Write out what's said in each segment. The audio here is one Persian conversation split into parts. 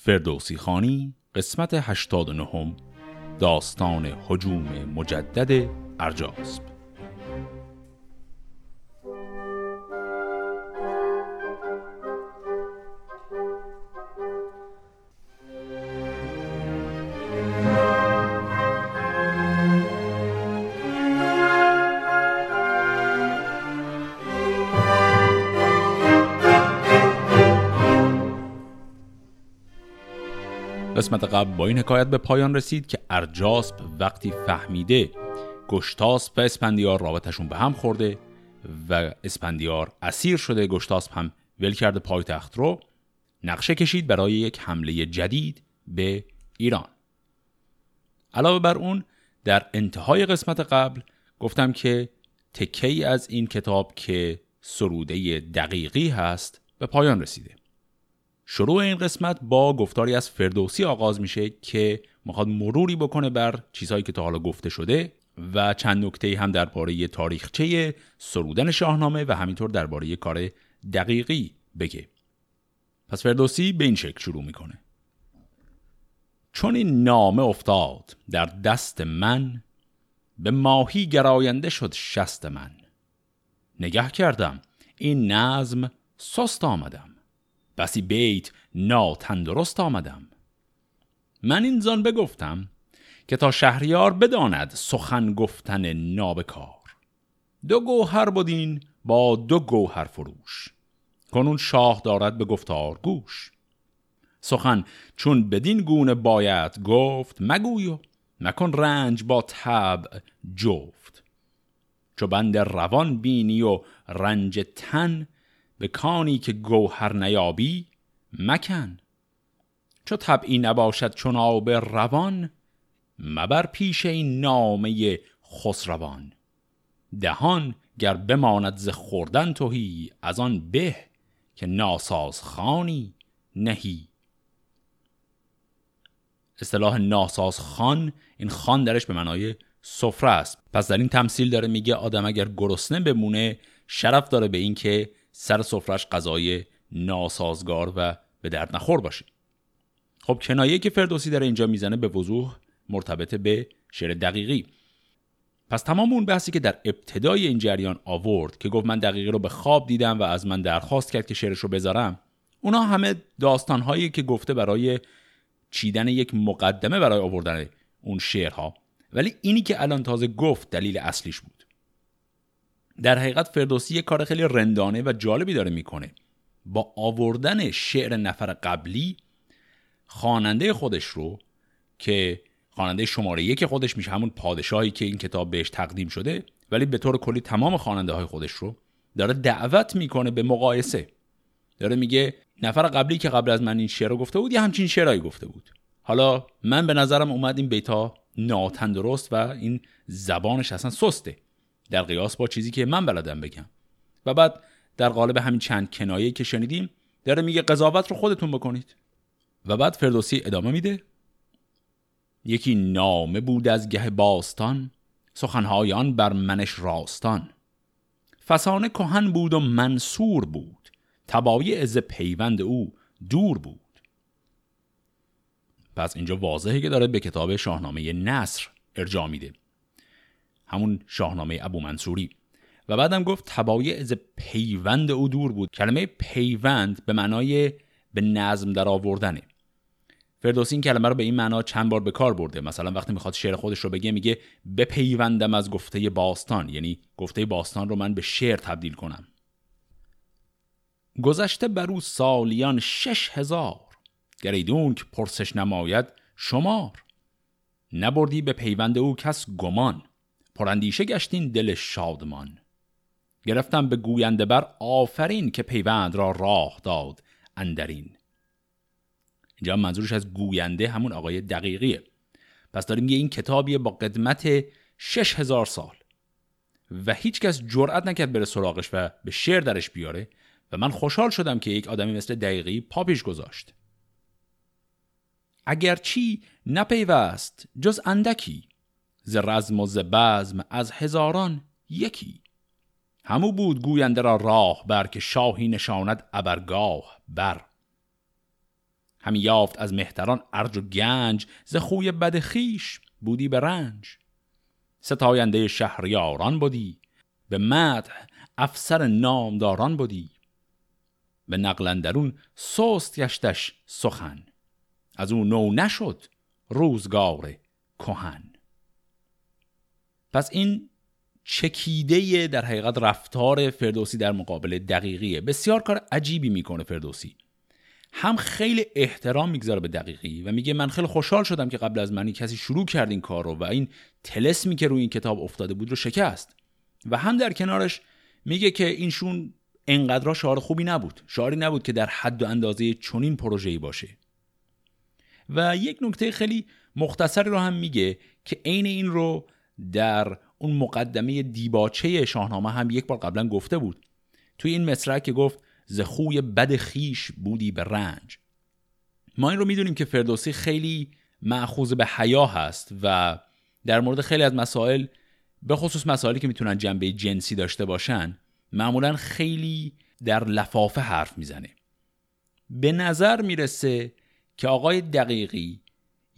فردوسی خانی قسمت 89 داستان حجوم مجدد ارجاسب قسمت قبل با این حکایت به پایان رسید که ارجاسب وقتی فهمیده گشتاسب و اسپندیار رابطشون به هم خورده و اسپندیار اسیر شده گشتاسب هم ول کرده پایتخت رو نقشه کشید برای یک حمله جدید به ایران. علاوه بر اون در انتهای قسمت قبل گفتم که تکی از این کتاب که سروده دقیقی هست به پایان رسیده. شروع این قسمت با گفتاری از فردوسی آغاز میشه که می‌خواد مروری بکنه بر چیزهایی که تا حالا گفته شده و چند نکته هم درباره تاریخچه سرودن شاهنامه و همینطور درباره کار دقیقی بگه. پس فردوسی به این شکل شروع می‌کنه. چون این نامه افتاد در دست من به ماهی گراینده شد شست من. نگه کردم این نظم سست آمدم. بسی بیت ناتندرست آمدم. من این زان بگفتم که تا شهریار بداند سخن گفتن نابکار. دو گوهر بودین با دو گوهر فروش. کنون شاه دارد به گفتار گوش. سخن چون بدین گونه باید گفت مگویو مکن رنج با طبع جفت. چو بند روان بینی و رنج تن به کانی که گوهر نیابی مکن. چو طبعی نباشد چون آب روان مبر پیش این نامه خسروان. دهان گر بماند ز خوردن توهی از آن به که ناساز خانی نهی. اصطلاح ناساز خان این خان درش به معنای سفره است. پس در این تمثیل داره میگه آدم اگر گرسنه بمونه شرف داره به اینکه سر سفرش غذای ناسازگار و به درد نخور باشه. خب کنایه که فردوسی در اینجا می‌زنه به وضوح مرتبط به شعر دقیقی. پس تمام اون بحثی که در ابتدای این جریان آورد که گفت من دقیقی رو به خواب دیدم و از من درخواست کرد که شعرش رو بذارم اونا همه داستانهایی که گفته برای چیدن یک مقدمه برای آوردن اون شعرها. ولی اینی که الان تازه گفت دلیل اصلیش بود. در حقیقت فردوسی یک کار خیلی رندانه و جالبی داره می‌کنه. با آوردن شعر نفر قبلی خواننده خودش رو که خواننده شماره یک خودش میشه همون پادشاهی که این کتاب بهش تقدیم شده ولی به طور کلی تمام خواننده های خودش رو داره دعوت می‌کنه به مقایسه. داره میگه نفر قبلی که قبل از من این شعر رو گفته بود یه همچین شعرهایی گفته بود. حالا من به نظرم اومد این بیتا ناتندرست و این زبانش اصلا سسته. در قیاس با چیزی که من بلدم بگم. و بعد در قالب همین چند کنایه که شنیدیم داره میگه قضاوت رو خودتون بکنید. و بعد فردوسی ادامه میده. یکی نامه بود از گه باستان سخنهای آن بر منش راستان. فسانه کهن بود و منصور بود. تبایی از پیوند او دور بود. پس اینجا واضحه که داره به کتاب شاهنامه نصر ارجاع میده. همون شاهنامه ابو منصوری. و بعدم گفت تبایی از پیوند او دور بود. کلمه پیوند به معنای به نظم در آوردنه. فردوسی این کلمه رو به این معنا چند بار به کار برده. مثلا وقتی می‌خواد شعر خودش رو بگه میگه بپیوندم از گفته باستان. یعنی گفته باستان رو من به شعر تبدیل کنم. گذشته بر او سالیان شش هزار. گریدون که پرسش نماید شمار. نبردی به پیوند او کس گمان. پراندیشه گشتین دل شادمان. گرفتم به گوینده بر آفرین که پیوند را راه داد اندرین. اینجا منظورش از گوینده همون آقای دقیقیه. پس داریم یه این کتابیه با قدمت شش هزار سال. و هیچکس جرأت نکرد بره سراغش و به شعر درش بیاره و من خوشحال شدم که یک آدمی مثل دقیقی پاپیش گذاشت. اگرچی نپیوست جز اندکی ز رزم و ز بزم از هزاران یکی. همو بود گوینده را راه بر که شاهی نشاند ابرگاه بر. همی یافت از مهتران ارج و گنج ز خوی بد خیش بودی به رنج. ستاینده شهریاران بودی به مدح افسر نامداران بودی به نقلندرون سست گشتش سخن از او نو نشد روزگار کهن. پس این چکیده در حقیقت رفتار فردوسی در مقابل دقیقیه. بسیار کار عجیبی می‌کنه فردوسی. هم خیلی احترام می‌گذاره به دقیقی و میگه من خیلی خوشحال شدم که قبل از منی کسی شروع کرد این کار رو و این تلسمی که روی این کتاب افتاده بود رو شکست. و هم در کنارش میگه که اینشون انقدر شعار خوبی نبود. شعاری نبود که در حد و اندازه چنین پروژه‌ای باشه. و یک نکته خیلی مختصری رو هم میگه که عین این رو در اون مقدمه دیباچه شاهنامه هم یک بار قبلا گفته بود. توی این مصرع که گفت ز خوی بد خیش بودی به رنج. ما این رو می‌دونیم که فردوسی خیلی معخوض به حیا هست و در مورد خیلی از مسائل به خصوص مسائلی که می‌تونن جنبه جنسی داشته باشن معمولا خیلی در لفافه حرف می‌زنه. به نظر می‌رسه که آقای دقیقی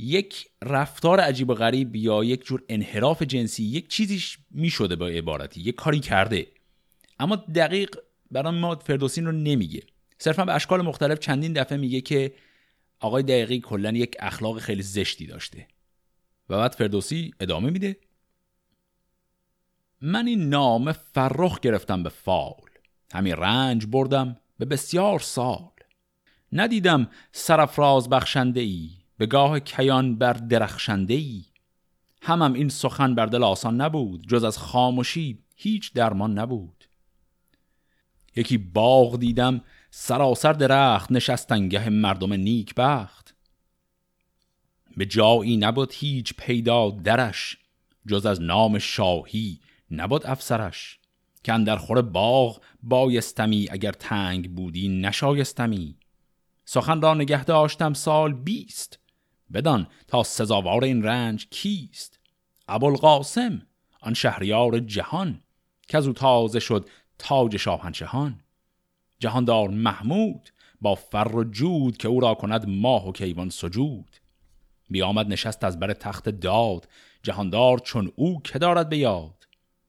یک رفتار عجیب و غریب یا یک جور انحراف جنسی یک چیزیش می‌شده با عبارتی یک کاری کرده. اما دقیق برای ما فردوسین رو نمیگه. صرفا به اشکال مختلف چندین دفعه میگه که آقای دقیقی کلا یک اخلاق خیلی زشتی داشته. و بعد فردوسی ادامه میده. من این نام فرخ گرفتم به فال همین رنج بردم به بسیار سال. ندیدم سرفراز بخشنده ای به گاه کیان بر درخشنده ای همم این سخن بر دل آسان نبود جز از خاموشی هیچ درمان نبود. یکی باغ دیدم سراسر درخت نشستنگه مردم نیک بخت به جایی نبود هیچ پیدا درش جز از نام شاهی نبود افسرش. که در خور باغ بایستمی اگر تنگ بودی نشایستمی. سخن را نگه داشتم سال بیست. بدان تا سزاوار این رنج کیست؟ ابوالقاسم آن شهریار جهان که از او تازه شد تاج شاهنشهان. جهاندار محمود با فر و جود که او را کند ماه و کیوان سجود. بیامد نشست از بر تخت داد جهاندار چون او که دارد به یاد؟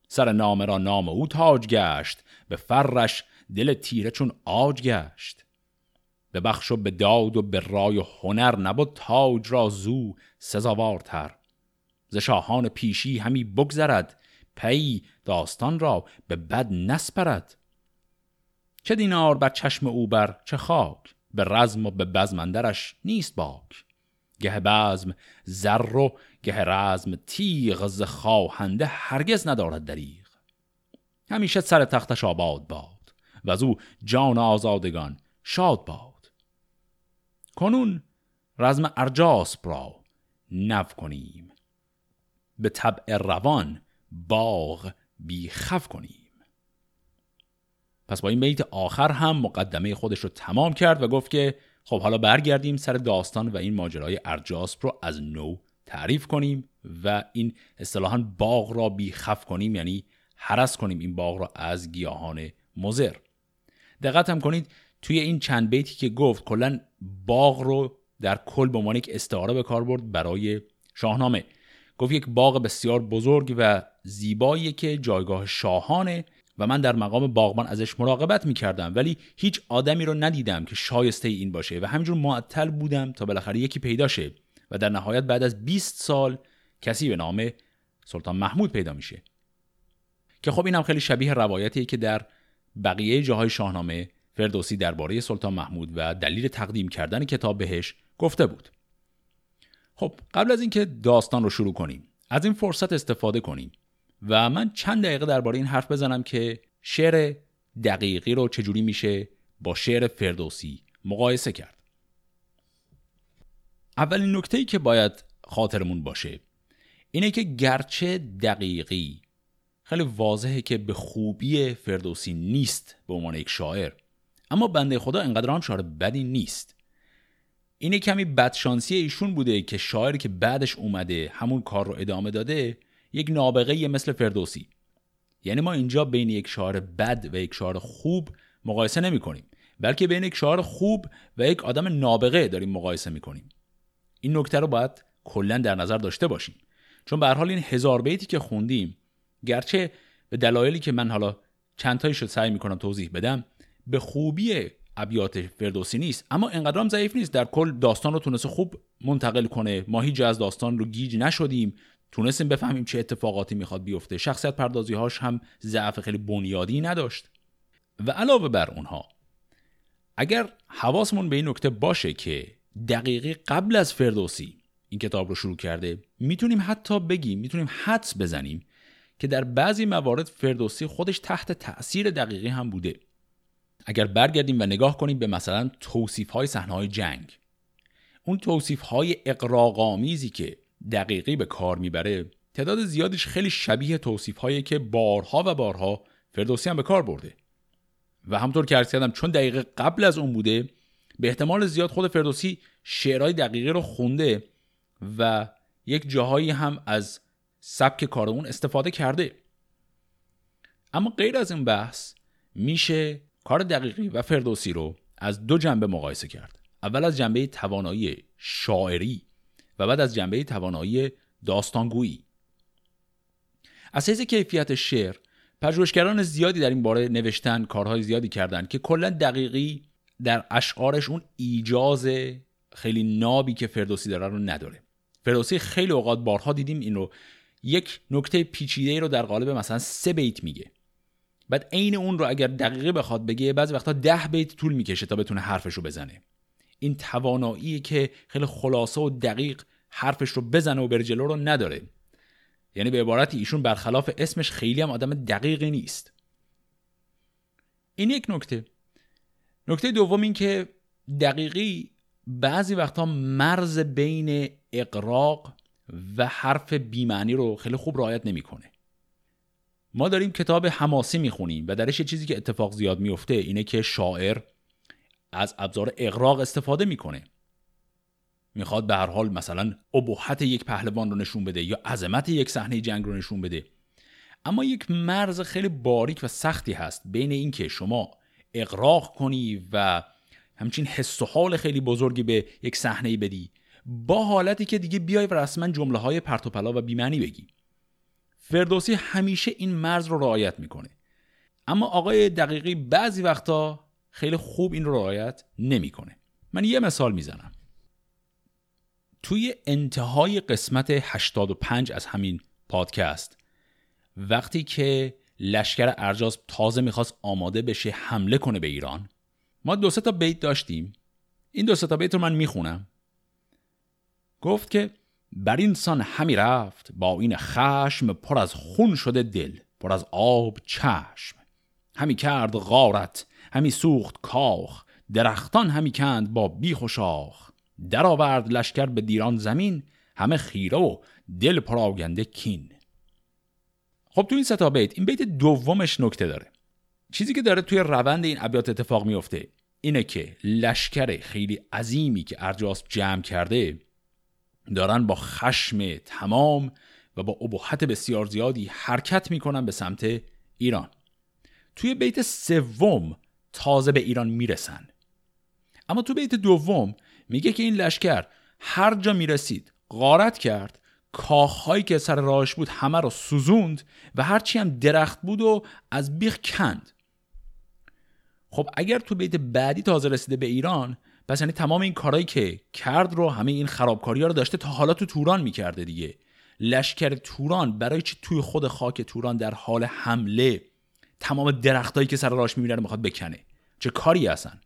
سر نام را نام او تاج گشت به فرش دل تیره چون آج گشت. به بخش و به داد و به رای و هنر نبود تاج را زو سزاوارتر. ز شاهان پیشی همی بگذرد پی داستان را به بد نسپرد. چه دینار بر چشم او بر چه خاک به رزم و به بزمندرش نیست باک. گه بزم زر و گه رزم تیغ ز خواهنده هرگز ندارد دریغ. همیشه سر تختش آباد باد و از او جان آزادگان شاد باد. کنون رزم ارجاس را نو کنیم. به طبع روان باغ بیخف کنیم. پس با این بیت آخر هم مقدمه خودش رو تمام کرد و گفت که خب حالا برگردیم سر داستان و این ماجرای ارجاسپ رو از نو تعریف کنیم و این اصطلاحا باغ را بیخف کنیم یعنی حرس کنیم این باغ را از گیاهان مزر دقت هم کنید توی این چند بیتی که گفت کلا باغ رو در کل به عنوان یک استعاره به کار برد برای شاهنامه. گفت یک باغ بسیار بزرگ و زیبایی که جایگاه شاهانه و من در مقام باغبان ازش مراقبت می‌کردم ولی هیچ آدمی رو ندیدم که شایسته این باشه و همینجور معطل بودم تا بالاخره یکی پیدا شه و در نهایت بعد از 20 سال کسی به نام سلطان محمود پیدا میشه. که خب اینم خیلی شبیه روایتی که در بقیه جاهای شاهنامه فردوسی درباره سلطان محمود و دلیل تقدیم کردن کتاب بهش گفته بود. خب قبل از اینکه داستان رو شروع کنیم از این فرصت استفاده کنیم و من چند دقیقه درباره این حرف بزنم که شعر دقیقی رو چجوری میشه با شعر فردوسی مقایسه کرد. اولین نکته ای که باید خاطرمون باشه اینه که گرچه دقیقی خیلی واضحه که به خوبی فردوسی نیست به عنوان یک شاعر اما بنده خدا انقدر هم شاعر بدی نیست. اینه کمی بدشانسی ایشون بوده که شاعری که بعدش اومده همون کار رو ادامه داده یک نابغه مثل فردوسی. یعنی ما اینجا بین یک شاعر بد و یک شاعر خوب مقایسه نمی کنیم بلکه بین یک شاعر خوب و یک آدم نابغه داریم مقایسه می‌کنیم. این نکته رو باید کلا در نظر داشته باشیم. چون به حال این هزار بیتی که خوندیم گرچه به دلایلی که من حالا چند تایشو سعی می‌کنم توضیح بدم به خوبی ابیات فردوسی نیست. اما انقدرام ضعیف نیست. در کل داستان رو تونسته خوب منتقل کنه. ما هیچ از داستان رو گیج نشدیم. تونستیم بفهمیم چه اتفاقاتی می‌خواد بیفته. شخصیت پردازی هاش هم ضعف خیلی بنیادی نداشت. و علاوه بر اونها اگر حواسمون به این نکته باشه که دقیقی قبل از فردوسی این کتاب رو شروع کرده می‌تونیم حتی بگیم می‌تونیم حدس بزنیم که در بعضی موارد فردوسی خودش تحت تأثیر دقیقی هم بوده. اگر برگردیم و نگاه کنیم به مثلا توصیف های صحنه های جنگ. اون توصیف های اقراقامیزی که دقیقی به کار می‌بره تعداد زیادش خیلی شبیه توصیف هایی که بارها و بارها فردوسی هم به کار برده. و همطور که ارز کردم چون دقیقه قبل از اون بوده به احتمال زیاد خود فردوسی شعرهای دقیقی رو خونده و یک جاهایی هم از سبک کار اون استفاده کرده. اما غیر از این بحث میشه کار دقیقی و فردوسی رو از دو جنبه مقایسه کرد. اول از جنبه توانایی شاعری و بعد از جنبه توانایی داستانگویی. از حیث کیفیت شعر پژوهشگران زیادی در این باره نوشتن کارهای زیادی کردند که کلا دقیقی در اشعارش اون ایجاز خیلی نابی که فردوسی داره رو نداره. فردوسی خیلی اوقات بارها دیدیم این رو یک نکته پیچیده رو در قالب مثلا سه بیت میگه. بعد عین اون رو اگر دقیقه بخواد بگه بعضی وقتا ده بیت طول می‌کشه تا بتونه حرفش رو بزنه. این توانایی که خیلی خلاصه و دقیق حرفش رو بزنه و بره جلو رو نداره. یعنی به عبارتی ایشون برخلاف اسمش خیلی هم آدم دقیقی نیست. این یک نکته. نکته دوم این که دقیقی بعضی وقتا مرز بین اقراق و حرف بیمعنی رو خیلی خوب رعایت نمی‌کنه. ما داریم کتاب حماسی می‌خونیم و درش یه چیزی که اتفاق زیاد میفته اینه که شاعر از ابزار اقراق استفاده می‌کنه. می‌خواد به هر حال مثلا ابهت یک پهلوان رو نشون بده یا عظمت یک صحنه جنگ رو نشون بده. اما یک مرز خیلی باریک و سختی هست بین اینکه شما اقراق کنی و همچین حس و حال خیلی بزرگی به یک صحنه بدی با حالتی که دیگه بیای و رسما جمله های پرتوپلا و بیمعنی بگی. فردوسی همیشه این مرز رو رعایت می‌کنه. اما آقای دقیقی بعضی وقتا خیلی خوب این رو رعایت نمی‌کنه. من یه مثال می‌زنم. توی انتهای قسمت 85 از همین پادکست وقتی که لشکر ارجاز تازه می‌خواست آماده بشه حمله کنه به ایران ما دو تا بیت داشتیم. این دو تا بیت رو من می‌خونم. گفت که بر این همی رفت با این خشم پر از خون شده دل پر از آب چشم. همی کرد غارت همی سوخت کاخ درختان همی کند با بیخ و شاخ. درآورد لشکر به دیران زمین همه خیره و دل پراگنده کین. خب تو این ستا بیت این بیت دومش نکته داره. چیزی که داره توی روند این ابیات اتفاق میفته اینه که لشکر خیلی عظیمی که ارجاس جمع کرده دارن با خشم تمام و با ابهت بسیار زیادی حرکت می‌کنن به سمت ایران. توی بیت سوم تازه به ایران می‌رسن. اما تو بیت دوم میگه که این لشکر هر جا می‌رسید غارت کرد کاخهایی که سر راهش بود همه رو سوزوند و هرچی هم درخت بود و از بیخ کند. خب اگر تو بیت بعدی تازه رسیده به ایران پس یعنی تمام این کارهایی که کرد رو همه این خرابکاری ها رو داشته تا حالا تو توران می‌کرده دیگه. لشکر توران برای چی توی خود خاک توران در حال حمله تمام درختایی که سر راهش می‌بینه رو می‌خواد بکنه؟ چه کاری هستن؟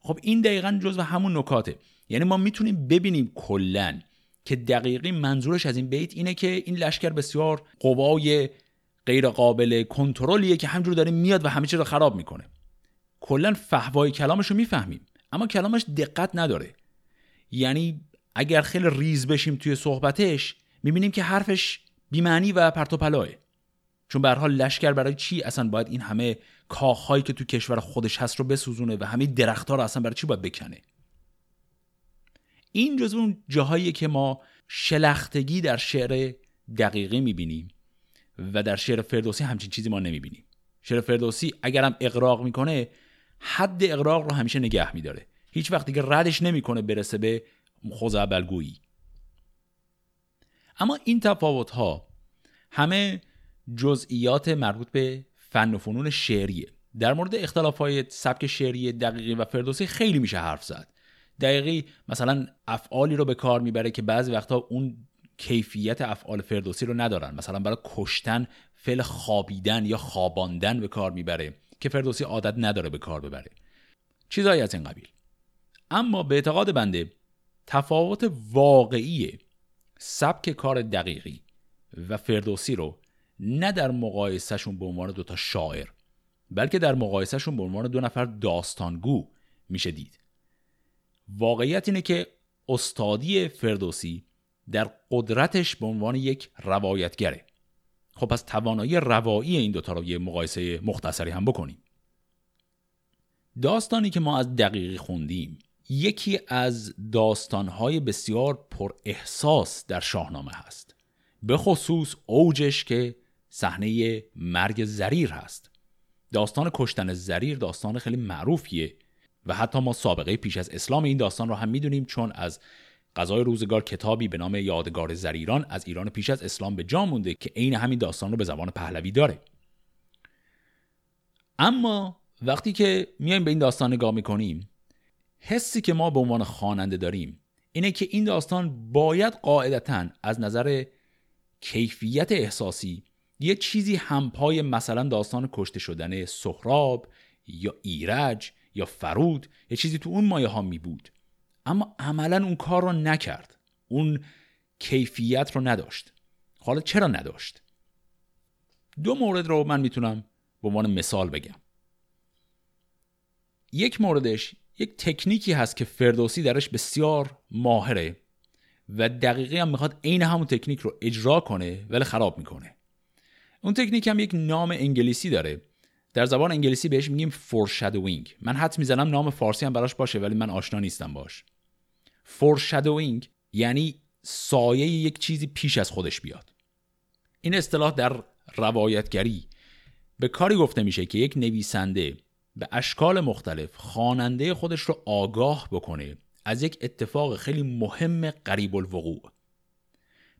خب این دقیقا جزو همون نکاته. یعنی ما می‌تونیم ببینیم کلا که دقیقی منظورش از این بیت اینه که این لشکر بسیار قوای غیر قابل کنترلیه که همجور داره میاد و همه چیز رو خراب می‌کنه. کلا فهوای کلامش رو می‌فهمیم. اما کلامش دقت نداره. یعنی اگر خیلی ریز بشیم توی صحبتش می‌بینیم که حرفش بیمعنی و پرتوپلاه. چون به حال لشکر برای چی اصلا باید این همه کاخهایی که تو کشور خودش هست رو بسوزونه و همه درختها رو اصلا برای چی باید بکنه؟ این جزو اون جاهایی که ما شلختگی در شعر دقیقی می‌بینیم و در شعر فردوسی همچین چیزی ما نمی‌بینیم. شعر فردوسی اگرم اقراق می‌کنه حد اقراق رو همیشه نگه میداره. هیچ وقت دیگه ردش نمی‌کنه برسه به خوزعبلگویی اما این تفاوت ها همه جزئیات مربوط به فن و فنون شعریه. در مورد اختلاف های سبک شعری دقیقی و فردوسی خیلی میشه حرف زد. دقیقی مثلا افعالی رو به کار می‌بره که بعضی وقتها اون کیفیت افعال فردوسی رو ندارن. مثلا برای کشتن فعل خوابیدن یا خواباندن به کار می‌بره. که فردوسی عادت نداره به کار ببره. چیزایی از این قبیل. اما به اعتقاد بنده تفاوت واقعی سبک کار دقیقی و فردوسی رو نه در مقایسهشون به عنوان دوتا شاعر بلکه در مقایسهشون به عنوان دو نفر داستانگو میشه دید. واقعیت اینه که استادی فردوسی در قدرتش به عنوان یک روایتگره. خب پس توانایی روایی این دوتا رو یه مقایسه مختصری هم بکنیم. داستانی که ما از دقیقی خوندیم یکی از داستانهای بسیار پر احساس در شاهنامه هست. به خصوص اوجش که صحنه مرگ زریر هست. داستان کشتن زریر داستان خیلی معروفیه و حتی ما سابقه پیش از اسلام این داستان رو هم می‌دونیم چون از قضای روزگار کتابی به نام یادگار زریران از ایران پیش از اسلام به جا مونده که عین همین داستان رو به زبان پهلوی داره. اما وقتی که میایم به این داستان نگاه می‌کنیم حسی که ما به عنوان خواننده داریم اینه که این داستان باید قاعدتا از نظر کیفیت احساسی یه چیزی همپای مثلا داستان کشته شدن سهراب یا ایرج یا فرود یه چیزی تو اون مایه ها می بود اما عملا اون کار رو نکرد. اون کیفیت رو نداشت. حالا چرا نداشت؟ دو مورد رو من می‌تونم به عنوان مثال بگم. یک موردش یک تکنیکی هست که فردوسی درش بسیار ماهره و دقیقی هم می‌خواد عین همون تکنیک رو اجرا کنه ولی خراب می‌کنه. اون تکنیک هم یک نام انگلیسی داره. در زبان انگلیسی بهش میگیم foreshadowing من حدس می‌زنم نام فارسی هم براش باشه ولی من آشنا نیستم باش. فورشادوینگ یعنی سایه یک چیزی پیش از خودش بیاد. این اصطلاح در روایتگری به کاری گفته میشه که یک نویسنده به اشکال مختلف خواننده خودش رو آگاه بکنه از یک اتفاق خیلی مهم قریب الوقوع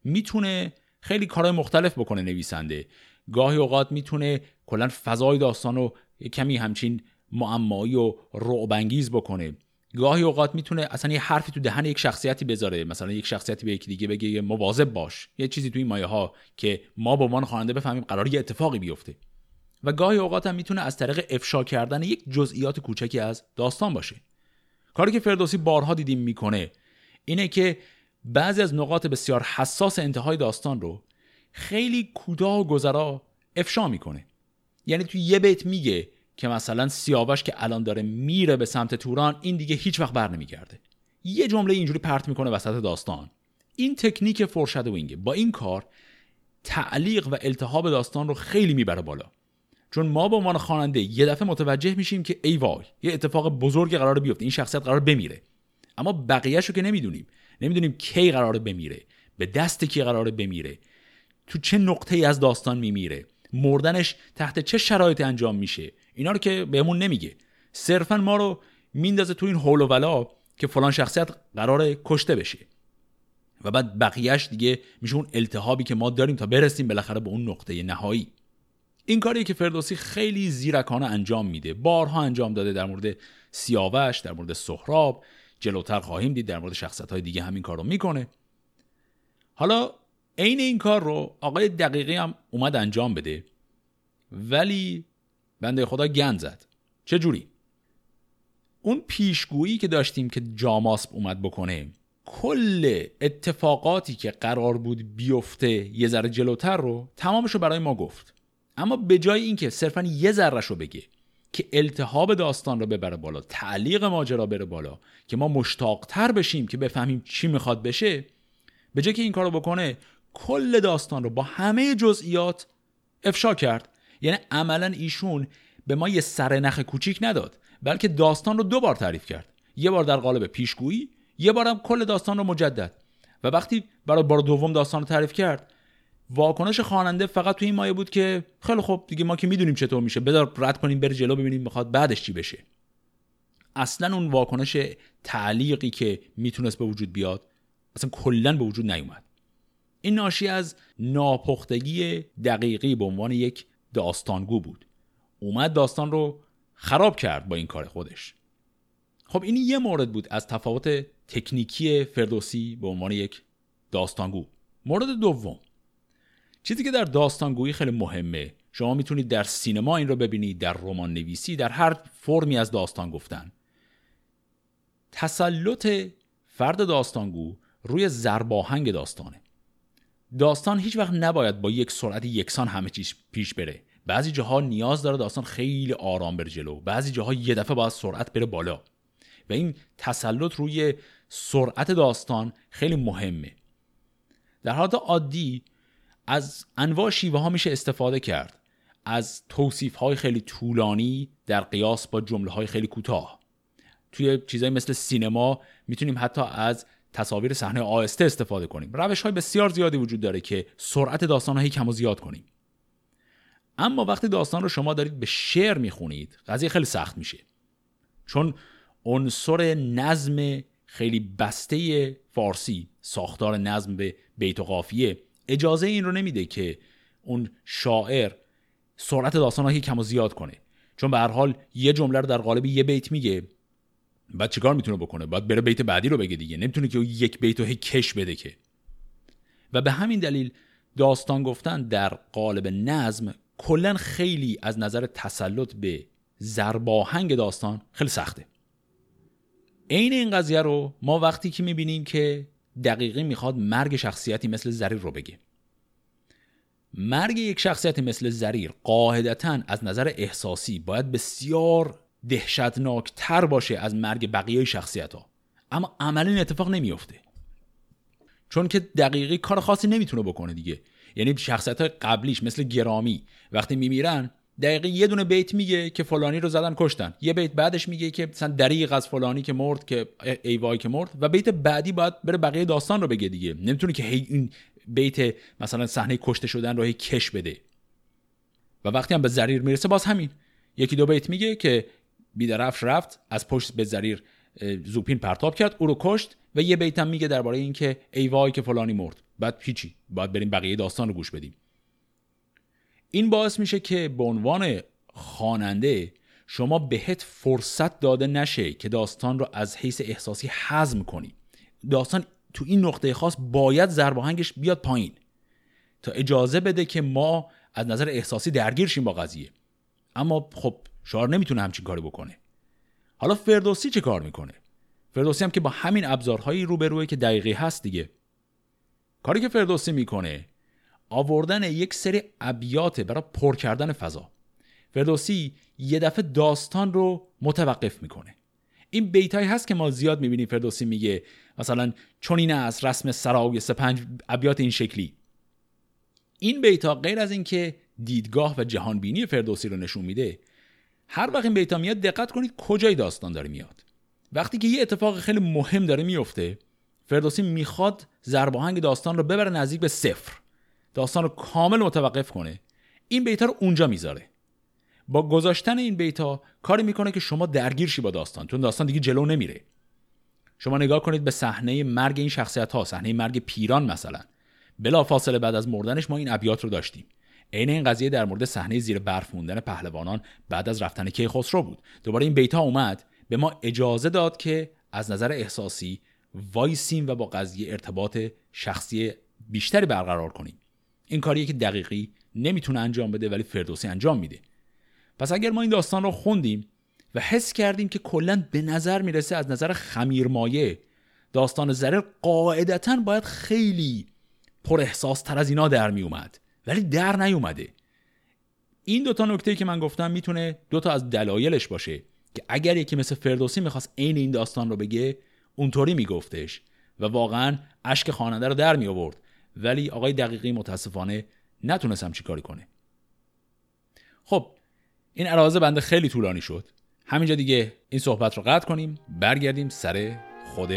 می‌تونه خیلی کارهای مختلف بکنه نویسنده. گاهی اوقات می‌تونه کلا فضای داستان رو کمی همچین معمایی و رعبانگیز بکنه. گاهی اوقات می‌تونه اصلا یه حرفی تو دهن یک شخصیتی بذاره مثلا یک شخصیتی به یکی دیگه بگه مواظب باش یه چیزی تو این مایه ها که ما به عنوان خواننده بفهمیم قرار یه اتفاقی بیفته. و گاهی اوقات هم می‌تونه از طریق افشا کردن یک جزئیات کوچکی از داستان باشه. کاری که فردوسی بارها دیدیم می‌کنه اینه که بعضی از نقاط بسیار حساس انتهای داستان رو خیلی کوتاه و گذرا افشا می‌کنه. یعنی تو یه بیت میگه که مثلا سیاوش که الان داره میره به سمت توران این دیگه هیچ وقت بر نمیگرده. یه جمله اینجوری پرت می‌کنه وسط داستان. این تکنیک foreshadowing با این کار تعلیق و التهاب داستان رو خیلی می‌بره بالا. چون ما به عنوان خواننده یه دفعه متوجه میشیم که ای وای یه اتفاق بزرگی قرار بیفته. این شخصیت قرار بمیره. اما بقیهش رو که نمی‌دونیم. نمی‌دونیم کی قرار بمیره. به دست کی قرار بمیره. تو چه نقطه ای از داستان میمیره. مردنش تحت چه شرایطی انجام میشه. اینا رو که بهمون نمیگه. صرفا ما رو میندازه تو این حول و ولا که فلان شخصیت قرار کشته بشه. و بعد بقیهش دیگه میشه اون التهابی که ما داریم تا برسیم بالاخره به اون نقطه نهایی. این کاری که فردوسی خیلی زیرکانه انجام میده. بارها انجام داده در مورد سیاوش در مورد سهراب جلوتر خواهیم دید در مورد شخصت های دیگه همین کار رو می‌کنه. حالا عین این کار رو آقای دقیقی هم اومد انجام بده. ولی بنده خدا گند زد. چه جوری؟ اون پیشگویی که داشتیم که جاماسب اومد بکنه کل اتفاقاتی که قرار بود بیفته یه ذره جلوتر رو تمامش رو برای ما گفت. اما به جای اینکه صرفا یه ذرهش رو بگه که التهاب داستان رو ببره بالا تعلیق ماجرا بره بالا که ما مشتاقتر بشیم که بفهمیم چی می‌خواد بشه به جای که این کارو بکنه کل داستان رو با همه جزئیات افشا کرد. یعنی عملا ایشون به ما یه سرنخ کوچیک نداد بلکه داستان رو دو بار تعریف کرد. یه بار در قالب پیشگویی یه بارم کل داستان رو مجدد. و وقتی برای بار دوم داستان رو تعریف کرد واکنش خواننده فقط تو این مایه بود که خیلی خوب دیگه ما که می‌دونیم چطور میشه بذار رد کنیم بره جلو ببینیم می‌خواد بعدش چی بشه. اصلا اون واکنش تعلیقی که می‌تونست به وجود بیاد اصلا کلا به وجود نیومد. این ناشی از ناپختگی دقیقی به عنوان یک داستانگو بود. اومد داستان رو خراب کرد با این کار خودش. خب این یه مورد بود از تفاوت تکنیکی فردوسی به عنوان یک داستانگو. مورد دوم. چیزی که در داستانگویی خیلی مهمه. شما می‌تونید در سینما این رو ببینید در رمان نویسی در هر فرمی از داستان گفتن. تسلط فرد داستانگو روی زرباهنگ داستانه. داستان هیچ وقت نباید با یک سرعت یکسان همه چیز پیش بره. بعضی جاها نیاز داره داستان خیلی آرام بره جلو. بعضی جاها یه دفعه باید سرعت بره بالا. و این تسلط روی سرعت داستان خیلی مهمه. در حالت عادی از انواع شیوه ها میشه استفاده کرد. از توصیف های خیلی طولانی در قیاس با جمله های خیلی کوتاه. توی چیزایی مثل سینما می‌تونیم حتی از تصاویر صحنه آهسته استفاده کنیم. روش های بسیار زیادی وجود داره که سرعت داستان هایی کم و زیاد کنیم. اما وقتی داستان رو شما دارید به شعر می‌خونید قضیه خیلی سخت میشه. چون عنصر نظم خیلی بسته فارسی ساختار نظم به بیت و قافیه اجازه این رو نمیده که اون شاعر سرعت داستان رو کم و زیاد کنه. چون به هر حال یه جمله رو در قالب یه بیت میگه. بعد چیکار می‌تونه بکنه؟ بعد بره بیت بعدی رو بگه دیگه. نمی‌تونه که یک بیت رو هی کش بده که. و به همین دلیل داستان گفتن در قالب نظم کلا خیلی از نظر تسلط به زرباهنگ داستان خیلی سخته. عین این قضیه رو ما وقتی که می‌بینیم که دقیقی می‌خواد مرگ شخصیتی مثل زریر رو بگه. مرگ یک شخصیت مثل زریر قاعدتا از نظر احساسی باید بسیار دهشتناکتر باشه از مرگ بقیه شخصیت ها اما عملا این اتفاق نمیافته. چون که دقیقی کار خاصی نمی‌تونه بکنه دیگه. یعنی شخصیت های قبلیش مثل گرامی وقتی میمیرن دقیقه یه دونه بیت میگه که فلانی رو زدن کشتن. یه بیت بعدش میگه که مثلا دریغ از فلانی که مرد که ای وای که مرد. و بیت بعدی باید بره بقیه داستان رو بگه دیگه. نمی‌تونه که هی این بیت مثلا صحنه کشته شدن رو هی کش بده. و وقتی هم به زریر می‌رسه باز همین. یکی دو بیت میگه که بیدرفش رفت از پشت به زریر زوپین پرتاب کرد او رو کشت و یه بیت هم میگه درباره اینکه ای وای که فلانی مرد. بعد هیچی باید بریم بقیه داستان رو گوش بدیم. این باعث میشه که به عنوان خواننده شما بهت فرصت داده نشه که داستان رو از حیث احساسی حزم کنی. داستان تو این نقطه خاص باید ضرباهنگش بیاد پایین. تا اجازه بده که ما از نظر احساسی درگیر شیم با قضیه. اما خب شعر نمی‌تونه همچین کاری بکنه. حالا فردوسی چه کار می‌کنه؟ فردوسی هم که با همین ابزارهایی روبروه که دقیقی هست دیگه. کاری که فردوسی می‌کنه آوردن یک سری ابیات برای پر کردن فضا. فردوسی یه دفعه داستان رو متوقف می‌کنه. این بیتایی هست که ما زیاد می‌بینیم فردوسی میگه مثلا چون این از رسم سرای سپنج ابیات این شکلی. این بیتا غیر از اینکه دیدگاه و جهانبینی فردوسی رو نشون میده هر وقت این بیتا میاد دقت کنید کجای داستان داره میاد. وقتی که یه اتفاق خیلی مهم داره میفته فردوسی می‌خواد ضرباهنگ داستان رو ببره نزدیک به صفر. داستان رو کامل متوقف کنه. این بیتا رو اونجا می‌ذاره. با گذاشتن این بیتا کاری می‌کنه که شما درگیر شی با داستان چون داستان دیگه جلو نمیره. شما نگاه کنید به صحنه مرگ این شخصیت ها صحنه مرگ پیران مثلا. بلا فاصله بعد از مردنش ما این ابیات رو داشتیم. عین این قضیه در مورد صحنه زیر برف موندن پهلوانان بعد از رفتن کیخسرو بود. دوباره این بیتا اومد به ما اجازه داد که از نظر احساسی وایسیم و با قضیه ارتباط شخصی بیشتری برقرار کنیم. این کاریه که دقیقی نمی‌تونه انجام بده ولی فردوسی انجام میده. پس اگر ما این داستان رو خوندیم و حس کردیم که کلا به نظر می‌رسه از نظر خمیرمایه داستان زرر قاعدتا باید خیلی پر احساس تر از اینا در میومد. ولی در نیومده. این دوتا نکته که من گفتم می‌تونه دوتا از دلایلش باشه که اگر یکی مثل فردوسی می‌خواست عین این داستان رو بگه اونطوری میگفتش و واقعا اشک خواننده رو در می آورد ولی آقای دقیقی متاسفانه نتونست همچی کاری کنه. خب این عرازه بنده خیلی طولانی شد. همینجا دیگه این صحبت رو قطع کنیم برگردیم سر خود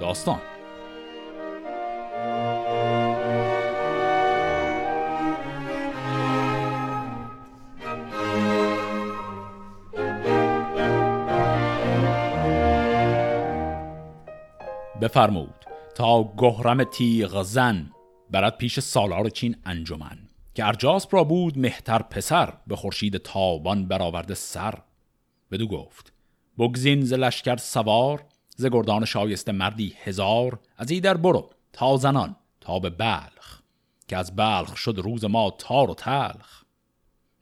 داستان. بفرمود تا گهرم تیغ زن برد پیش سالار چین انجمن که ارجاسپ را بود مهتر پسر به خورشید تابان برآورده سر. بدو گفت بگزین ز لشکر سوار ز گردان شایسته مردی هزار از در برو تا زنان تا به بلخ که از بلخ شد روز ما تار و تلخ.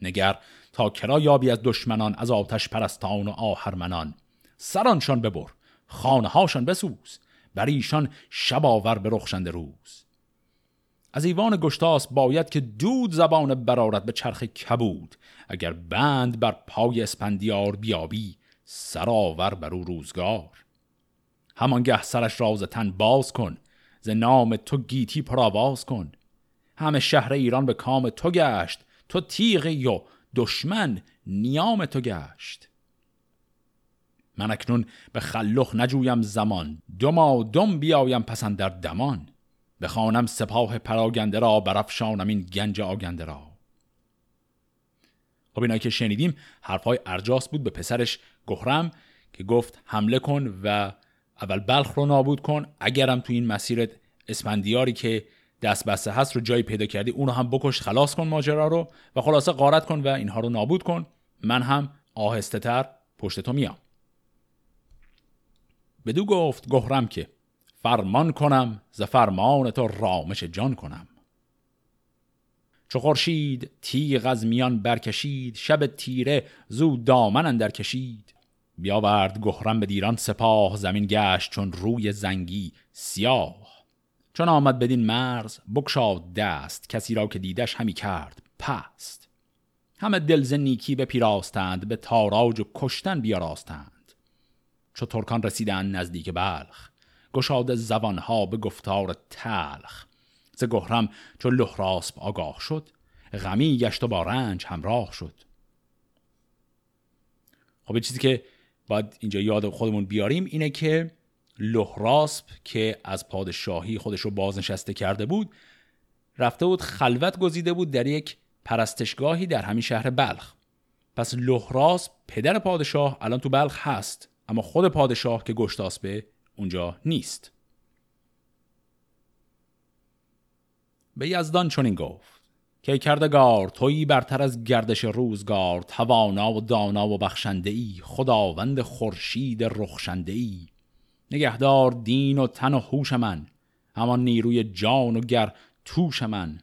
نگر تا کرا یابی از دشمنان از آتش پرستان و آهرمنان سرانشان ببر خانه هاشان بسوز بر ایشان شب آور به رخشنده روز. از ایوان گشتاس باید که دود زبان برارت به چرخ کبود اگر بند بر پای اسپندیار بیابی سرآور بر او روزگار. همانگه سرش راز تن باز کن ز نام تو گیتی پرآواز کن. همه شهر ایران به کام تو گشت تو تیغی و دشمن نیام تو گشت. من اکنون به خلخ نجویم زمان. دما دم بیایم پسند در دمان. بخوانم سپاه پراگنده را برافشانم این گنج آگنده را. خب اینایی که شنیدیم حرفای ارجاس بود به پسرش گهرم که گفت حمله کن و اول بلخ رو نابود کن. اگرم تو این مسیرت اسپندیاری که دست بسته هست رو جایی پیدا کردی اونو هم بکش خلاص کن ماجرا رو و خلاصه غارت کن و اینها رو نابود کن. من هم آهسته تر پشت تو میام. بدو گفت گهرم که فرمان کنم ز فرمان تو رامش جان کنم. چو خورشید تیغ از میان برکشید شب تیره زو دامن اندر کشید. بیاورد گهرم به دیران سپاه زمین گشت چون روی زنگی سیاه. چون آمد بدین مرز بکشاد دست کسی را که دیدش همی کرد پست. همه دلز نیکی به پیراستند به تاراج و کشتن بیاراستند. چو ترکان رسیدن نزدیک بلخ. گشاد زبانها به گفتار تلخ. ز گهرم چو لحراسب آگاه شد غمی گشت و با رنج همراه شد. خب چیزی که باید اینجا یاد خودمون بیاریم اینه که لحراسب که از پادشاهی خودش رو بازنشسته کرده بود رفته بود خلوت گزیده بود در یک پرستشگاهی در همین شهر بلخ. پس لحراسب پدر پادشاه الان تو بلخ هست. اما خود پادشاه که گشتاسبه اونجا نیست. به یزدان چنین گفت که کردگار تویی برتر از گردش روزگار توانا و دانا و بخشنده ای خداوند خورشید رخشنده ای نگهدار دین و تن و هوش من همان نیروی جان و گر توش من.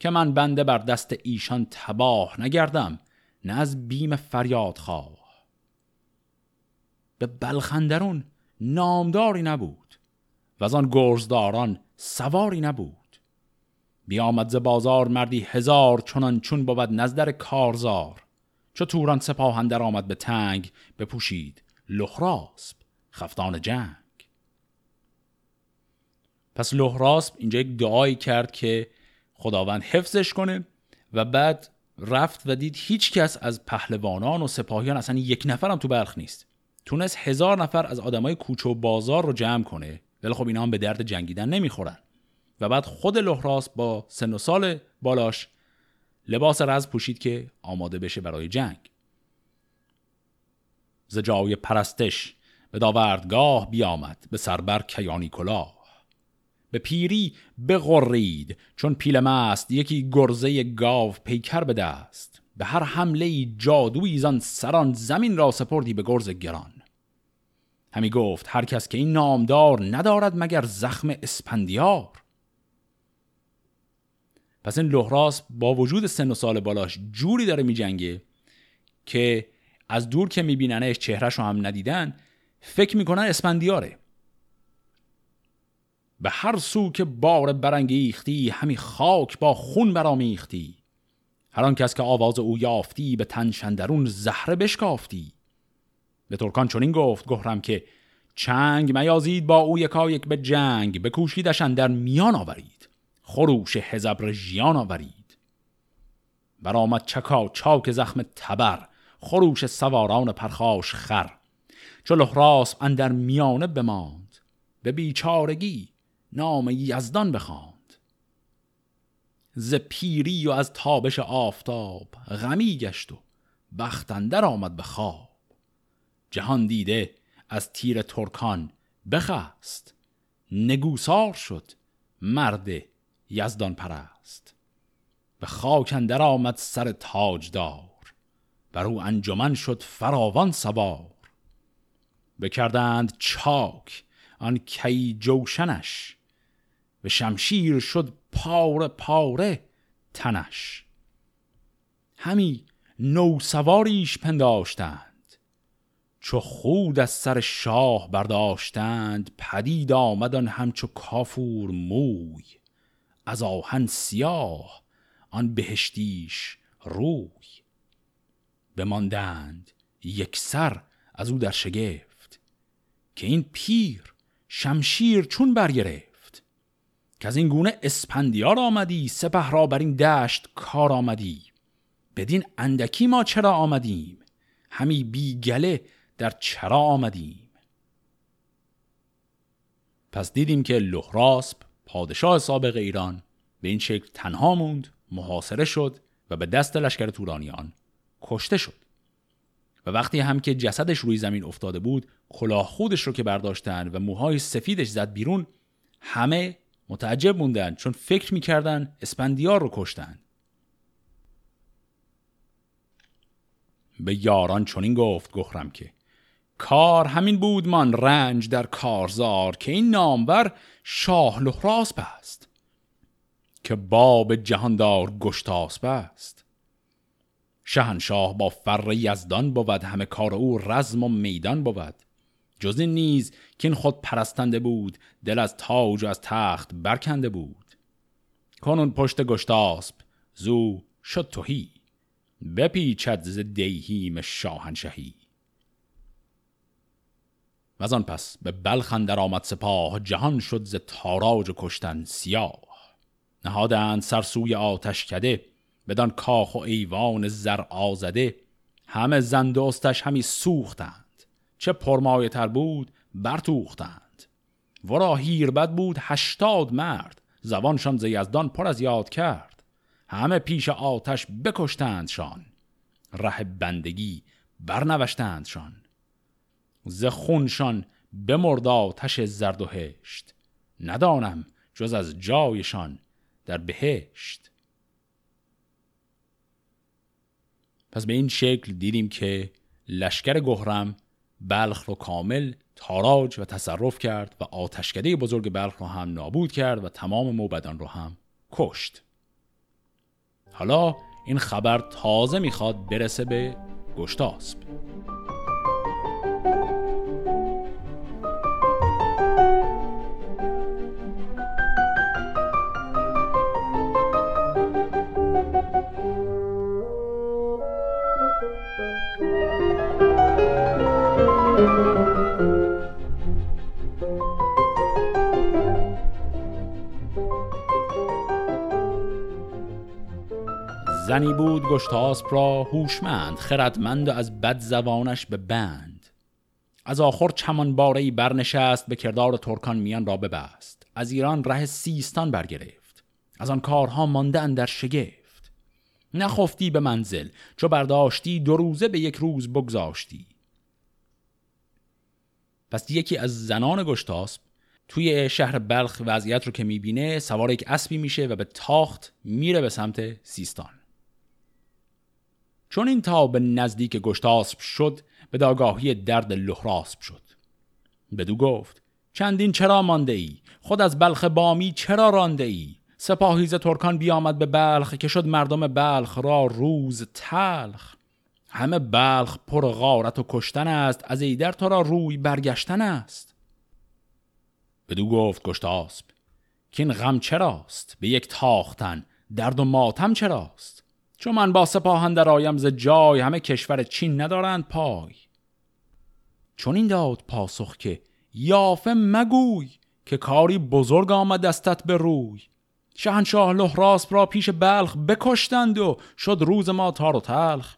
که من بنده بر دست ایشان تباه نگردم نه از بیم فریاد خواه. به بلخندرون نامداری نبود و از آن گرزداران سواری نبود. بیامد ز بازار مردی هزار چنان چون بود نزدر کارزار. چو توران سپاهندر آمد به تنگ بپوشید لخراسب خفتان جنگ. پس لحراسب اینجا یک دعایی کرد که خداوند حفظش کنه و بعد رفت و دید هیچ کس از پهلوانان و سپاهیان اصلا یک نفر هم تو بلخ نیست. تونست هزار نفر از آدمای کوچه و بازار رو جمع کنه ولی خب اینا هم به درد جنگیدن نمی‌خورن. و بعد خود لحراس با سن و سال بالاش لباس رز پوشید که آماده بشه برای جنگ. ز جای پرستش به داوردگاه بیامد به سربر کیانی کلاه. به پیری بغرید چون پیل مست یکی گرزه گاو پیکر به دست. به هر حمله جادویی زان سران زمین را سپردی به گرز گران. همی گفت هر کس که این نامدار ندارد مگر زخم اسپندیار؟ پس این لحراس با وجود سن و سال بالاش جوری داره میجنگه که از دور که میبیننش چهرش رو هم ندیدن فکر می‌کنن اسپندیاره. به هر سو که بار برانگیختی همی خاک با خون برامیختی هر آن کس که آواز او یافتی به تن شندرون زهره بشکافتی. به ترکان چنین گفت گهرم که چنگ میازید با او یکا یک به جنگ بکوشیدشان در میان آورید. خروش هزبر ژیان آورید. برآمد چکا چاک زخم تبر خروش سواران پرخاش خر. چو لحراس اندر میانه بماند به بیچارگی نام یزدان بخواند. ز پیری و از تابش آفتاب غمی گشت و بختندر آمد به خواب. جهان دیده از تیر ترکان بخست نگوسار شد مرد یزدان پرست به خاک اندر آمد سر تاجدار بر او انجمن شد فراوان سوار. بکردند چاک آن کی جوشنش به شمشیر شد پاره پاره تنش. همی نو سواریش پنداشتند. چو خود از سر شاه برداشتند پدید آمدن همچو کافور موی. از آهن سیاه آن بهشتیش روی. بماندند یک سر از او در شگفت که این پیر شمشیر چون برگرفت. که از این گونه اسپندیار آمدی سپه را بر این دشت کار آمدی. بدین اندکی ما چرا آمدیم؟ همی بیگله در چرا آمدیم؟ پس دیدیم که لحراسب پادشاه سابق ایران به این شکل تنها موند محاصره شد و به دست لشکر تورانیان کشته شد. و وقتی هم که جسدش روی زمین افتاده بود کلاه خودش رو که برداشتن و موهای سفیدش زد بیرون همه متعجب موندن چون فکر می‌کردن اسپندیار رو کشتن. به یاران چنین گفت گخرم که کار همین بود من رنج در کارزار که این نامور شاه لحراس است که باب جهاندار گشتاسب است. شهنشاه با فر یزدان بود همه کار او رزم و میدان بود. جز این نیز که این خود پرستنده بود دل از تاج و از تخت برکنده بود. کنون پشت گشتاسب زو شد توهی بپیچد ز دیهیم شاهنشهی. و آن پس به بلخ اندر آمد سپاه جهان شد ز تاراج و کشتن سیاه. نهادند سرسوی آتش کده بدان کاخ و ایوان زر آزده. همه زندوستش همی سوختند چه پرمایه تر بود برتوختند. ورا هیربد بود هشتاد مرد زبانشان ز یزدان پر از یاد کرد. همه پیش آتش بکشتندشان ره بندگی برنوشتندشان ز خونشان بمرد آتش زرد و هشت. ندانم جز از جایشان در بهشت. پس به این شکل دیدیم که لشکر گهرم بلخ رو کامل تاراج و تصرف کرد و آتشکده بزرگ بلخ رو هم نابود کرد و تمام موبدان رو هم کشت. حالا این خبر تازه می‌خواد برسه به گشتاسب. زنی بود گشتاسپ را هوشمند خردمند و از بد زبانش به بند. از آخر چمان باره برنشست به کردار ترکان میان را ببست. از ایران ره سیستان برگرفت. از آن کارها مانده در شگفت. نخفتی به منزل چو برداشتی دو روزه به یک روز بگذاشتی. پس یکی از زنان گشتاسپ توی شهر بلخ وضعیت رو که می‌بینه سوار یک اسبی میشه و به تاخت میره به سمت سیستان. چون این تا به نزدیک گشتاسب شد به داگاهی درد لحراسب شد. بدو گفت چندین چرا مانده ای خود از بلخ بامی چرا رانده ای سپاهیز ترکان بیامد به بلخ که شد مردم بلخ را روز تلخ. همه بلخ پر غارت و کشتن است از ایدر تو را روی برگشتن است. بدو گفت گشتاسب که این غم چراست؟ به یک تاختن درد و ماتم چراست؟ چون من با سپاهن در آیم ز جای همه کشور چین ندارند پای. چون این داد پاسخ که یافه مگوی که کاری بزرگ آمد دستت به روی. شهنشاه لحراسب را پیش بلخ بکشتند و شد روز ما تار و تلخ.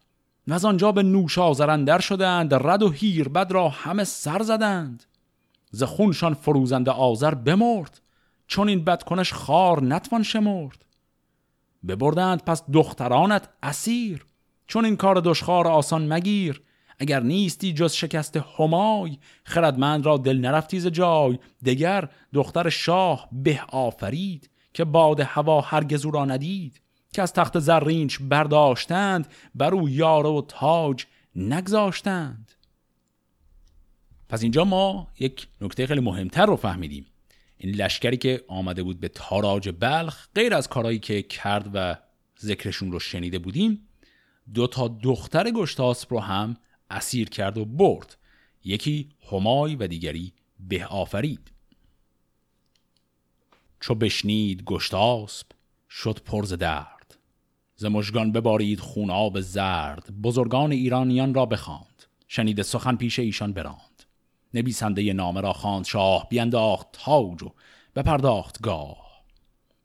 و از آنجا به نوش آزرندر شدند رد و هیر بد را همه سر زدند. ز خونشان فروزنده آذر بمرد چون این بدکنش خار نتوان شمرد. ببردند پس دخترانت اسیر. چون این کار دشخار آسان مگیر. اگر نیستی جز شکست همای خردمند را دل نرفتی ز جای. دگر دختر شاه به آفرید که باد هوا هرگز او را ندید. که از تخت زرینچ برداشتند بر او یار و تاج نگذاشتند. پس اینجا ما یک نکته خیلی مهمتر رو فهمیدیم. این لشکری که آمده بود به تاراج بلخ غیر از کارهایی که کرد و ذکرشون رو شنیده بودیم دو تا دختر گشتاسب رو هم اسیر کرد و برد. یکی همای و دیگری به آفرید. چو بشنید گشتاسب شد پرز درد. ز مژگان ببارید خون آب زرد بزرگان ایرانیان را بخواند. شنیده سخن پیش ایشان براند. نویسنده نامه را خواند شاه بینداخت تاج و بپرداخت گاه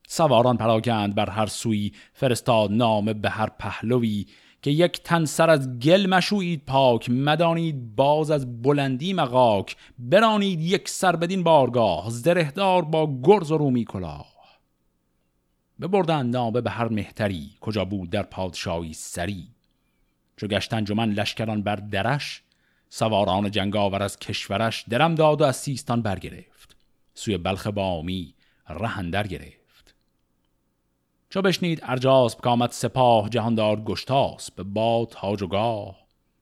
سواران پراگند بر هر سوی فرستاد نامه به هر پهلوی که یک تن سر از گل مشویید پاک مدانید باز از بلندی مقاک برانید یک سر بدین بارگاه زرهدار با گرز و رومی کلاه. ببردند نامه به هر مهتری کجا بود در پادشاهی سری. چو گشت انجمن لشکران بر درش سواران جنگاور از کشورش درم داد و از سیستان برگرفت. سوی بلخ بامی رهندر گرفت. چو بشنید ارجاسب کامد سپاه جهاندار گشتاسب با تاج و گاه.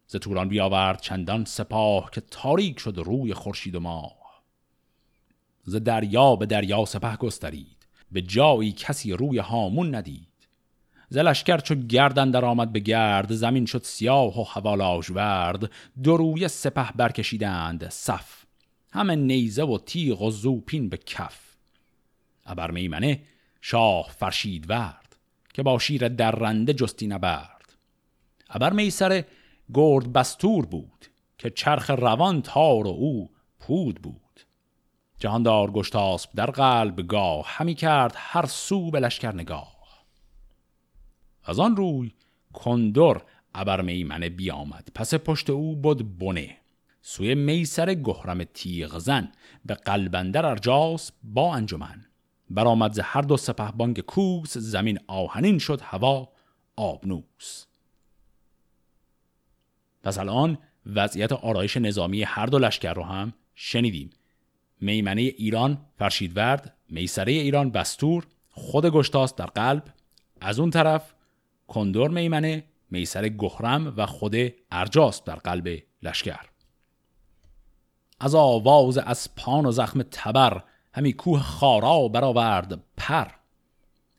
ز توران بیاورد چندان سپاه که تاریک شد روی خورشید و ماه. ز دریا به دریا سپه گسترید. به جایی کسی روی هامون ندید. زلشکر چو گردن در آمد به گرد زمین شد سیاه و حوالاش ورد دو روی سپه برکشیدند صف همه نیزه و تیغ و زوپین به کف. ابر میمنه شاه فرشید ورد که با شیر درنده جستی نبرد. ابر میسر گرد بستور بود که چرخ روان تار و او پود بود. جهاندار گشتاسب در قلب گاه همی کرد هر سو به لشکر نگاه. از آن روی کندر ابر میمنه بیامد. پس پشت او بود بنه. سوی میسر گهرم تیغ زن به قلبندر ارجاس با انجمن. برآمد ز هر دو سپه بانگ کوس زمین آهنین شد هوا آبنوس. پس الان وضعیت آرایش نظامی هر دو لشکر رو هم شنیدیم. میمنه ایران فرشیدورد میسره ایران بستور خود گشتاس در قلب. از اون طرف کندور میمنه میسر گخرم و خود ارجاس در قلب لشکر. از آواز از پان و زخم تبر همی کوه خارا برآورد پر.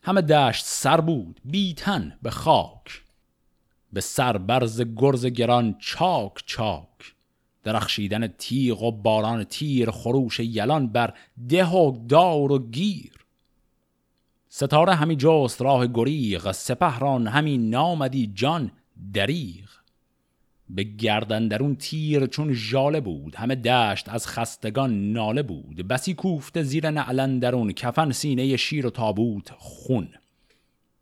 همه دشت سر بود بیتن به خاک. به سر برز گرز گران چاک چاک. درخشیدن تیغ و باران تیر خروش یلان بر ده و دار و گیر. ستاره همی جست راه گریغ سپهران همی نامدی جان دریغ. به گردن درون تیر چون ژاله بود همه دشت از خستگان ناله بود. بسی کوفته زیر نعلن درون کفن سینه شیر و تابوت خون.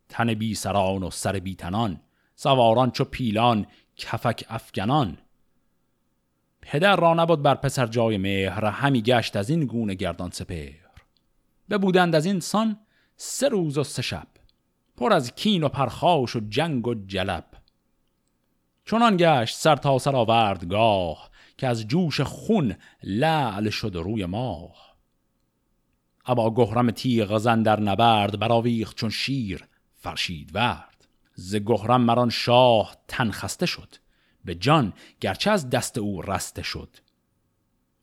تن بی سران و سر بی تنان سواران چو پیلان کفک افگنان پدر را نبود بر پسر جای مهر همی گشت از این گونه گردان سپهر. ببودند از این سان سه روز و سه شب. پر از کین و پرخاش و جنگ و جلب. چنان گشت سر تا سر آورد گاه که از جوش خون لعل شد روی ماه. ابا گهرم تیغ زن در نبرد براویخت چون شیر فرشید ورد. ز گهرم مران شاه تن خسته شد. به جان گرچه از دست او رسته شد.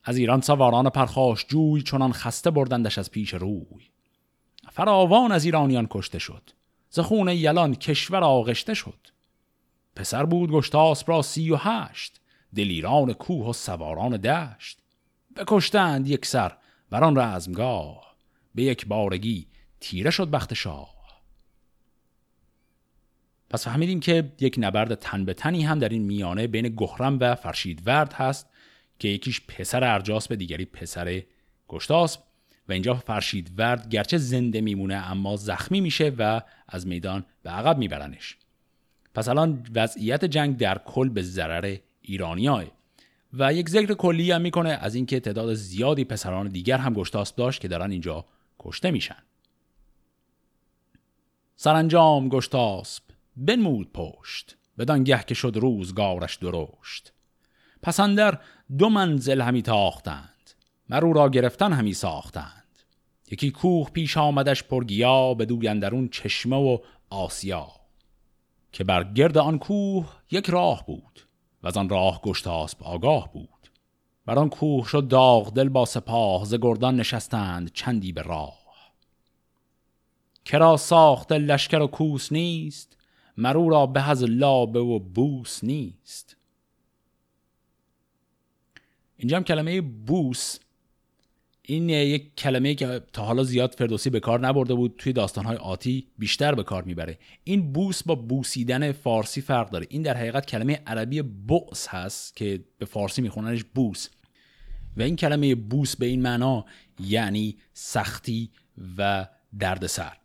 از ایران سواران پرخاش جوی چنان خسته بردندش از پیش روی. فراوان از ایرانیان کشته شد. ز خون یلان کشور آغشته شد. پسر بود گشتاسب را سی و هشت دلیران کوه و سواران دشت. بکشتند یک سر بران رزمگاه به یک بارگی تیره شد بخت شاه. پس فهمیدیم که یک نبرد تن به تنی هم در این میانه بین گهرم و فرشیدورد هست که یکیش پسر ارجاس به دیگری پسر گشتاسب و اینجا فرشید ورد گرچه زنده میمونه اما زخمی میشه و از میدان به عقب میبرنش. پس الان وضعیت جنگ در کل به ضرر ایرانیاه و یک ذکر کلی هم می‌کنه از اینکه تعداد زیادی پسران دیگر هم گشتاسب داشت که دارن اینجا کشته میشن. سرانجام گشتاسب بنمود پشت بدان گه که شد روزگارش درشت. پسندر دو منزل همی تاختند. مرو را گرفتن همی ساختند. یکی کوه پیش آمدش پرگیا به دوی چشمه و آسیا. که بر گرد آن کوه یک راه بود و از آن راه گشتاسب آگاه بود. بر آن کوه شد داغ دل با سپاه ز گردان نشستند چندی به راه. کرا ساخت لشکر و کوس نیست مرو را به از لابه و بوس نیست. اینجا هم کلمه بوس این یک کلمه که تا حالا زیاد فردوسی به کار نبرده بود توی داستانهای آتی بیشتر به کار می‌بره. این بوس با بوسیدن فارسی فرق داره. این در حقیقت کلمه عربی بوس هست که به فارسی میخوننش بوس. و این کلمه بوس به این معنا یعنی سختی و دردسر.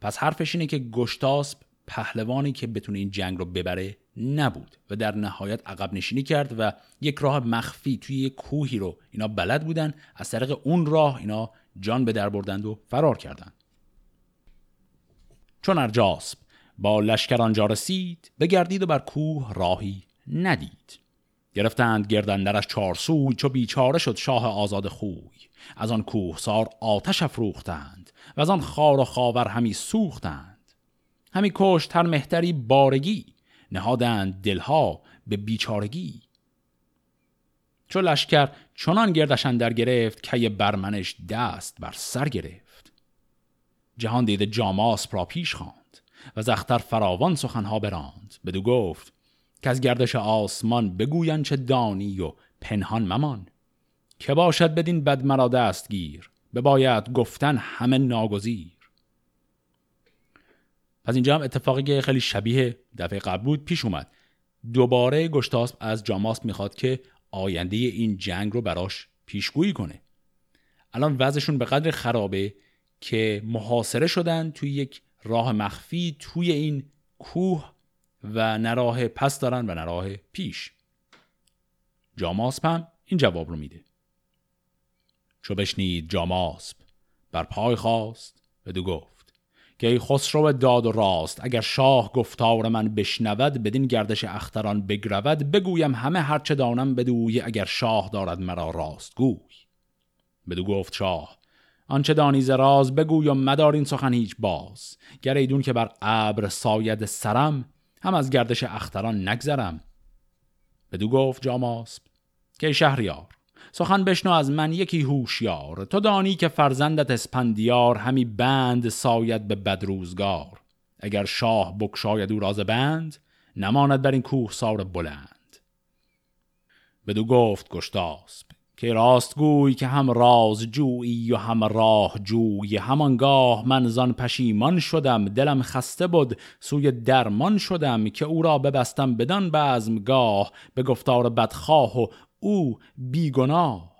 پس حرفش اینه که گشتاسب پهلوانی که بتونه این جنگ رو ببره نبود و در نهایت عقب نشینی کرد و یک راه مخفی توی یک کوهی رو اینا بلد بودن از طریق اون راه اینا جان به در بردند و فرار کردند. چون ارجاسب با لشکر آنجا رسید بگردید و بر کوه راهی ندید. گرفتند گردندرش چار سوی چو بیچاره شد شاه آزاد خوی. از آن کوه سار آتش افروختند و از آن خار و خاور همی سوختند. همی کشت هر مهتری بارگی نهادند دلها به بیچارگی. چو لشکر چنان گردشن در گرفت که برمنش دست بر سر گرفت. جهان دیده جاماس را پیش خواند و زختر فراوان سخنها براند. بدو گفت که از گردش آسمان بگوین چه دانی و پنهان ممان. که باشد بدین بد مرا دست گیر بباید گفتن همه ناگزیر. پس اینجا هم اتفاقی که خیلی شبیه دفعه قبل بود پیش اومد. دوباره گشتاسب از جاماست می‌خواد که آینده این جنگ رو براش پیشگویی کنه. الان وضعشون به قدر خرابه که محاصره شدن توی یک راه مخفی توی این کوه و نراه پس دارن و نراه پیش. جاماسپ هم این جواب رو میده. چو بشنید جاماسپ بر پای خواست دو گفت. که ای خسرو داد و راست. اگر شاه گفتار من بشنود بدین گردش اختران بگرود بگویم همه هرچه دانم بدوی اگر شاه دارد مرا راست. گوی. بدو گفت شاه آنچه دانی راز بگویم مدار این سخن هیچ باز. گر ایدون که بر ابر ساید سرم هم از گردش اختران نگذرم. بدو گفت جاماسب که شهریار سخن بشنو از من یکی هوشیار. تو دانی که فرزندت اسپندیار همی بند ساید به بدروزگار اگر شاه بگشاید او را ز بند نماند بر این کوه سار بلند. بدو گفت گشتاسب که راست گوی که هم راز جویی و هم راه جوی همانگاه من زان پشیمان شدم دلم خسته بود سوی درمان شدم که او را ببستم بدان بزمگاه. به گفتار بدخواه و او بیگناه.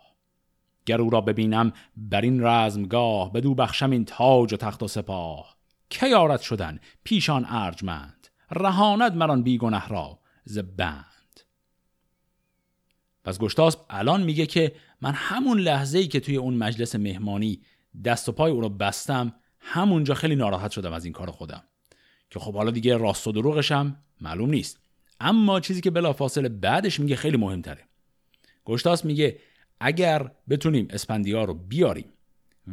گر او را ببینم بر این رزمگاه بدو بخشم این تاج و تخت و سپاه. که یارت شدن پیشان ارجمند؟ رهاند مران بیگنه را ز پس گشتاسب الان میگه که من همون لحظه ای که توی اون مجلس مهمانی دست و پای او رو بستم همونجا خیلی ناراحت شدم از این کار خودم. که خب حالا دیگه راست و دروغشم معلوم نیست. اما چیزی که بلافاصله بعدش میگه خیلی مهمتره. گشتاس میگه اگر بتونیم اسپندیار رو بیاریم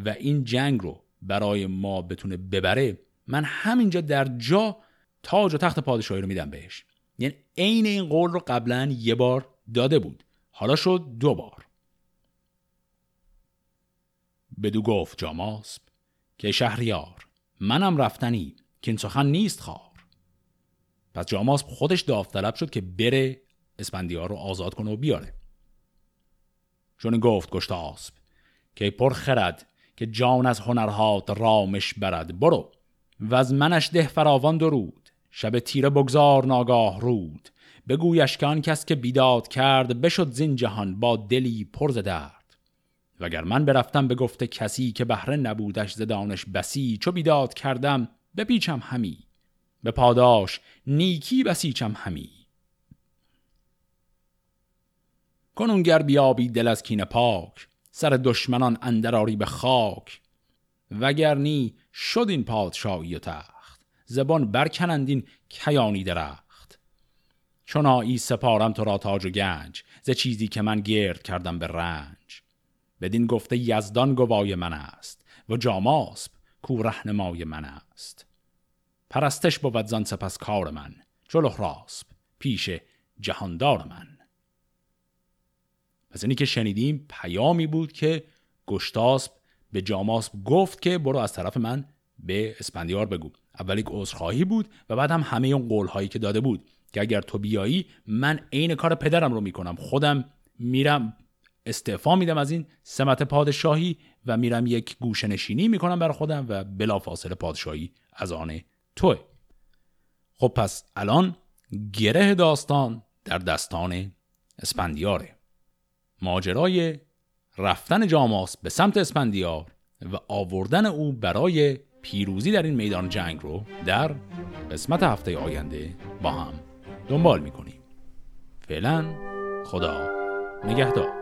و این جنگ رو برای ما بتونه ببره من همینجا در جا تاج و تخت پادشاهی رو میدم بهش. یعنی عین این قول رو قبلا یه بار داده بود. حالا شد دو بار. بدو گفت جاماسب که شهریار منم رفتنی که این سخن نیست خار پس جاماسب خودش داوطلب شد که بره اسپندیار رو آزاد کنه و بیاره. چون گفت گشتاسب که پر خرد که جان از هنرهات رامش برد. برو و از منش ده فراوان درود. شب تیره بگذار ناگاه رود. بگویش که آن کس که بیداد کرد بشد زین جهان با دلی پر درد. وگر من برفتم به گفته کسی که بهره نبودش ز دانش بسی چو بیداد کردم بپیچم همی. به پاداش نیکی بسیچم همی. کنونگر بیابی دل از کین پاک سر دشمنان اندراری به خاک. وگرنی شد این پادشاهی و تخت زبان برکنندین کیانی درخت. چون سپارم تو را تاج و گنج ز چیزی که من گرد کردم به رنج. بدین گفته یزدان گوای من است و جاماسب کو رهنمای من است. پرستش بود زان سپس کار من چلو راسب پیش جهاندار من. پس اینی که شنیدیم پیامی بود که گشتاسب به جاماسب گفت که برو از طرف من به اسپندیار بگو. اولی که عذرخواهی بود و بعد هم همه اون قولهایی که داده بود که اگر تو بیایی من عین کار پدرم رو می‌کنم. خودم میرم استعفا میدم از این سمت پادشاهی و میرم یک گوشه نشینی می‌کنم بر خودم و بلافاصله پادشاهی از آن توه. خب پس الان گره داستان در دستان اسپندیاره. ماجرای رفتن جاماس به سمت اسپندیار و آوردن او برای پیروزی در این میدان جنگ رو در قسمت هفته آینده با هم دنبال می‌کنیم. فعلا خدا نگهدار.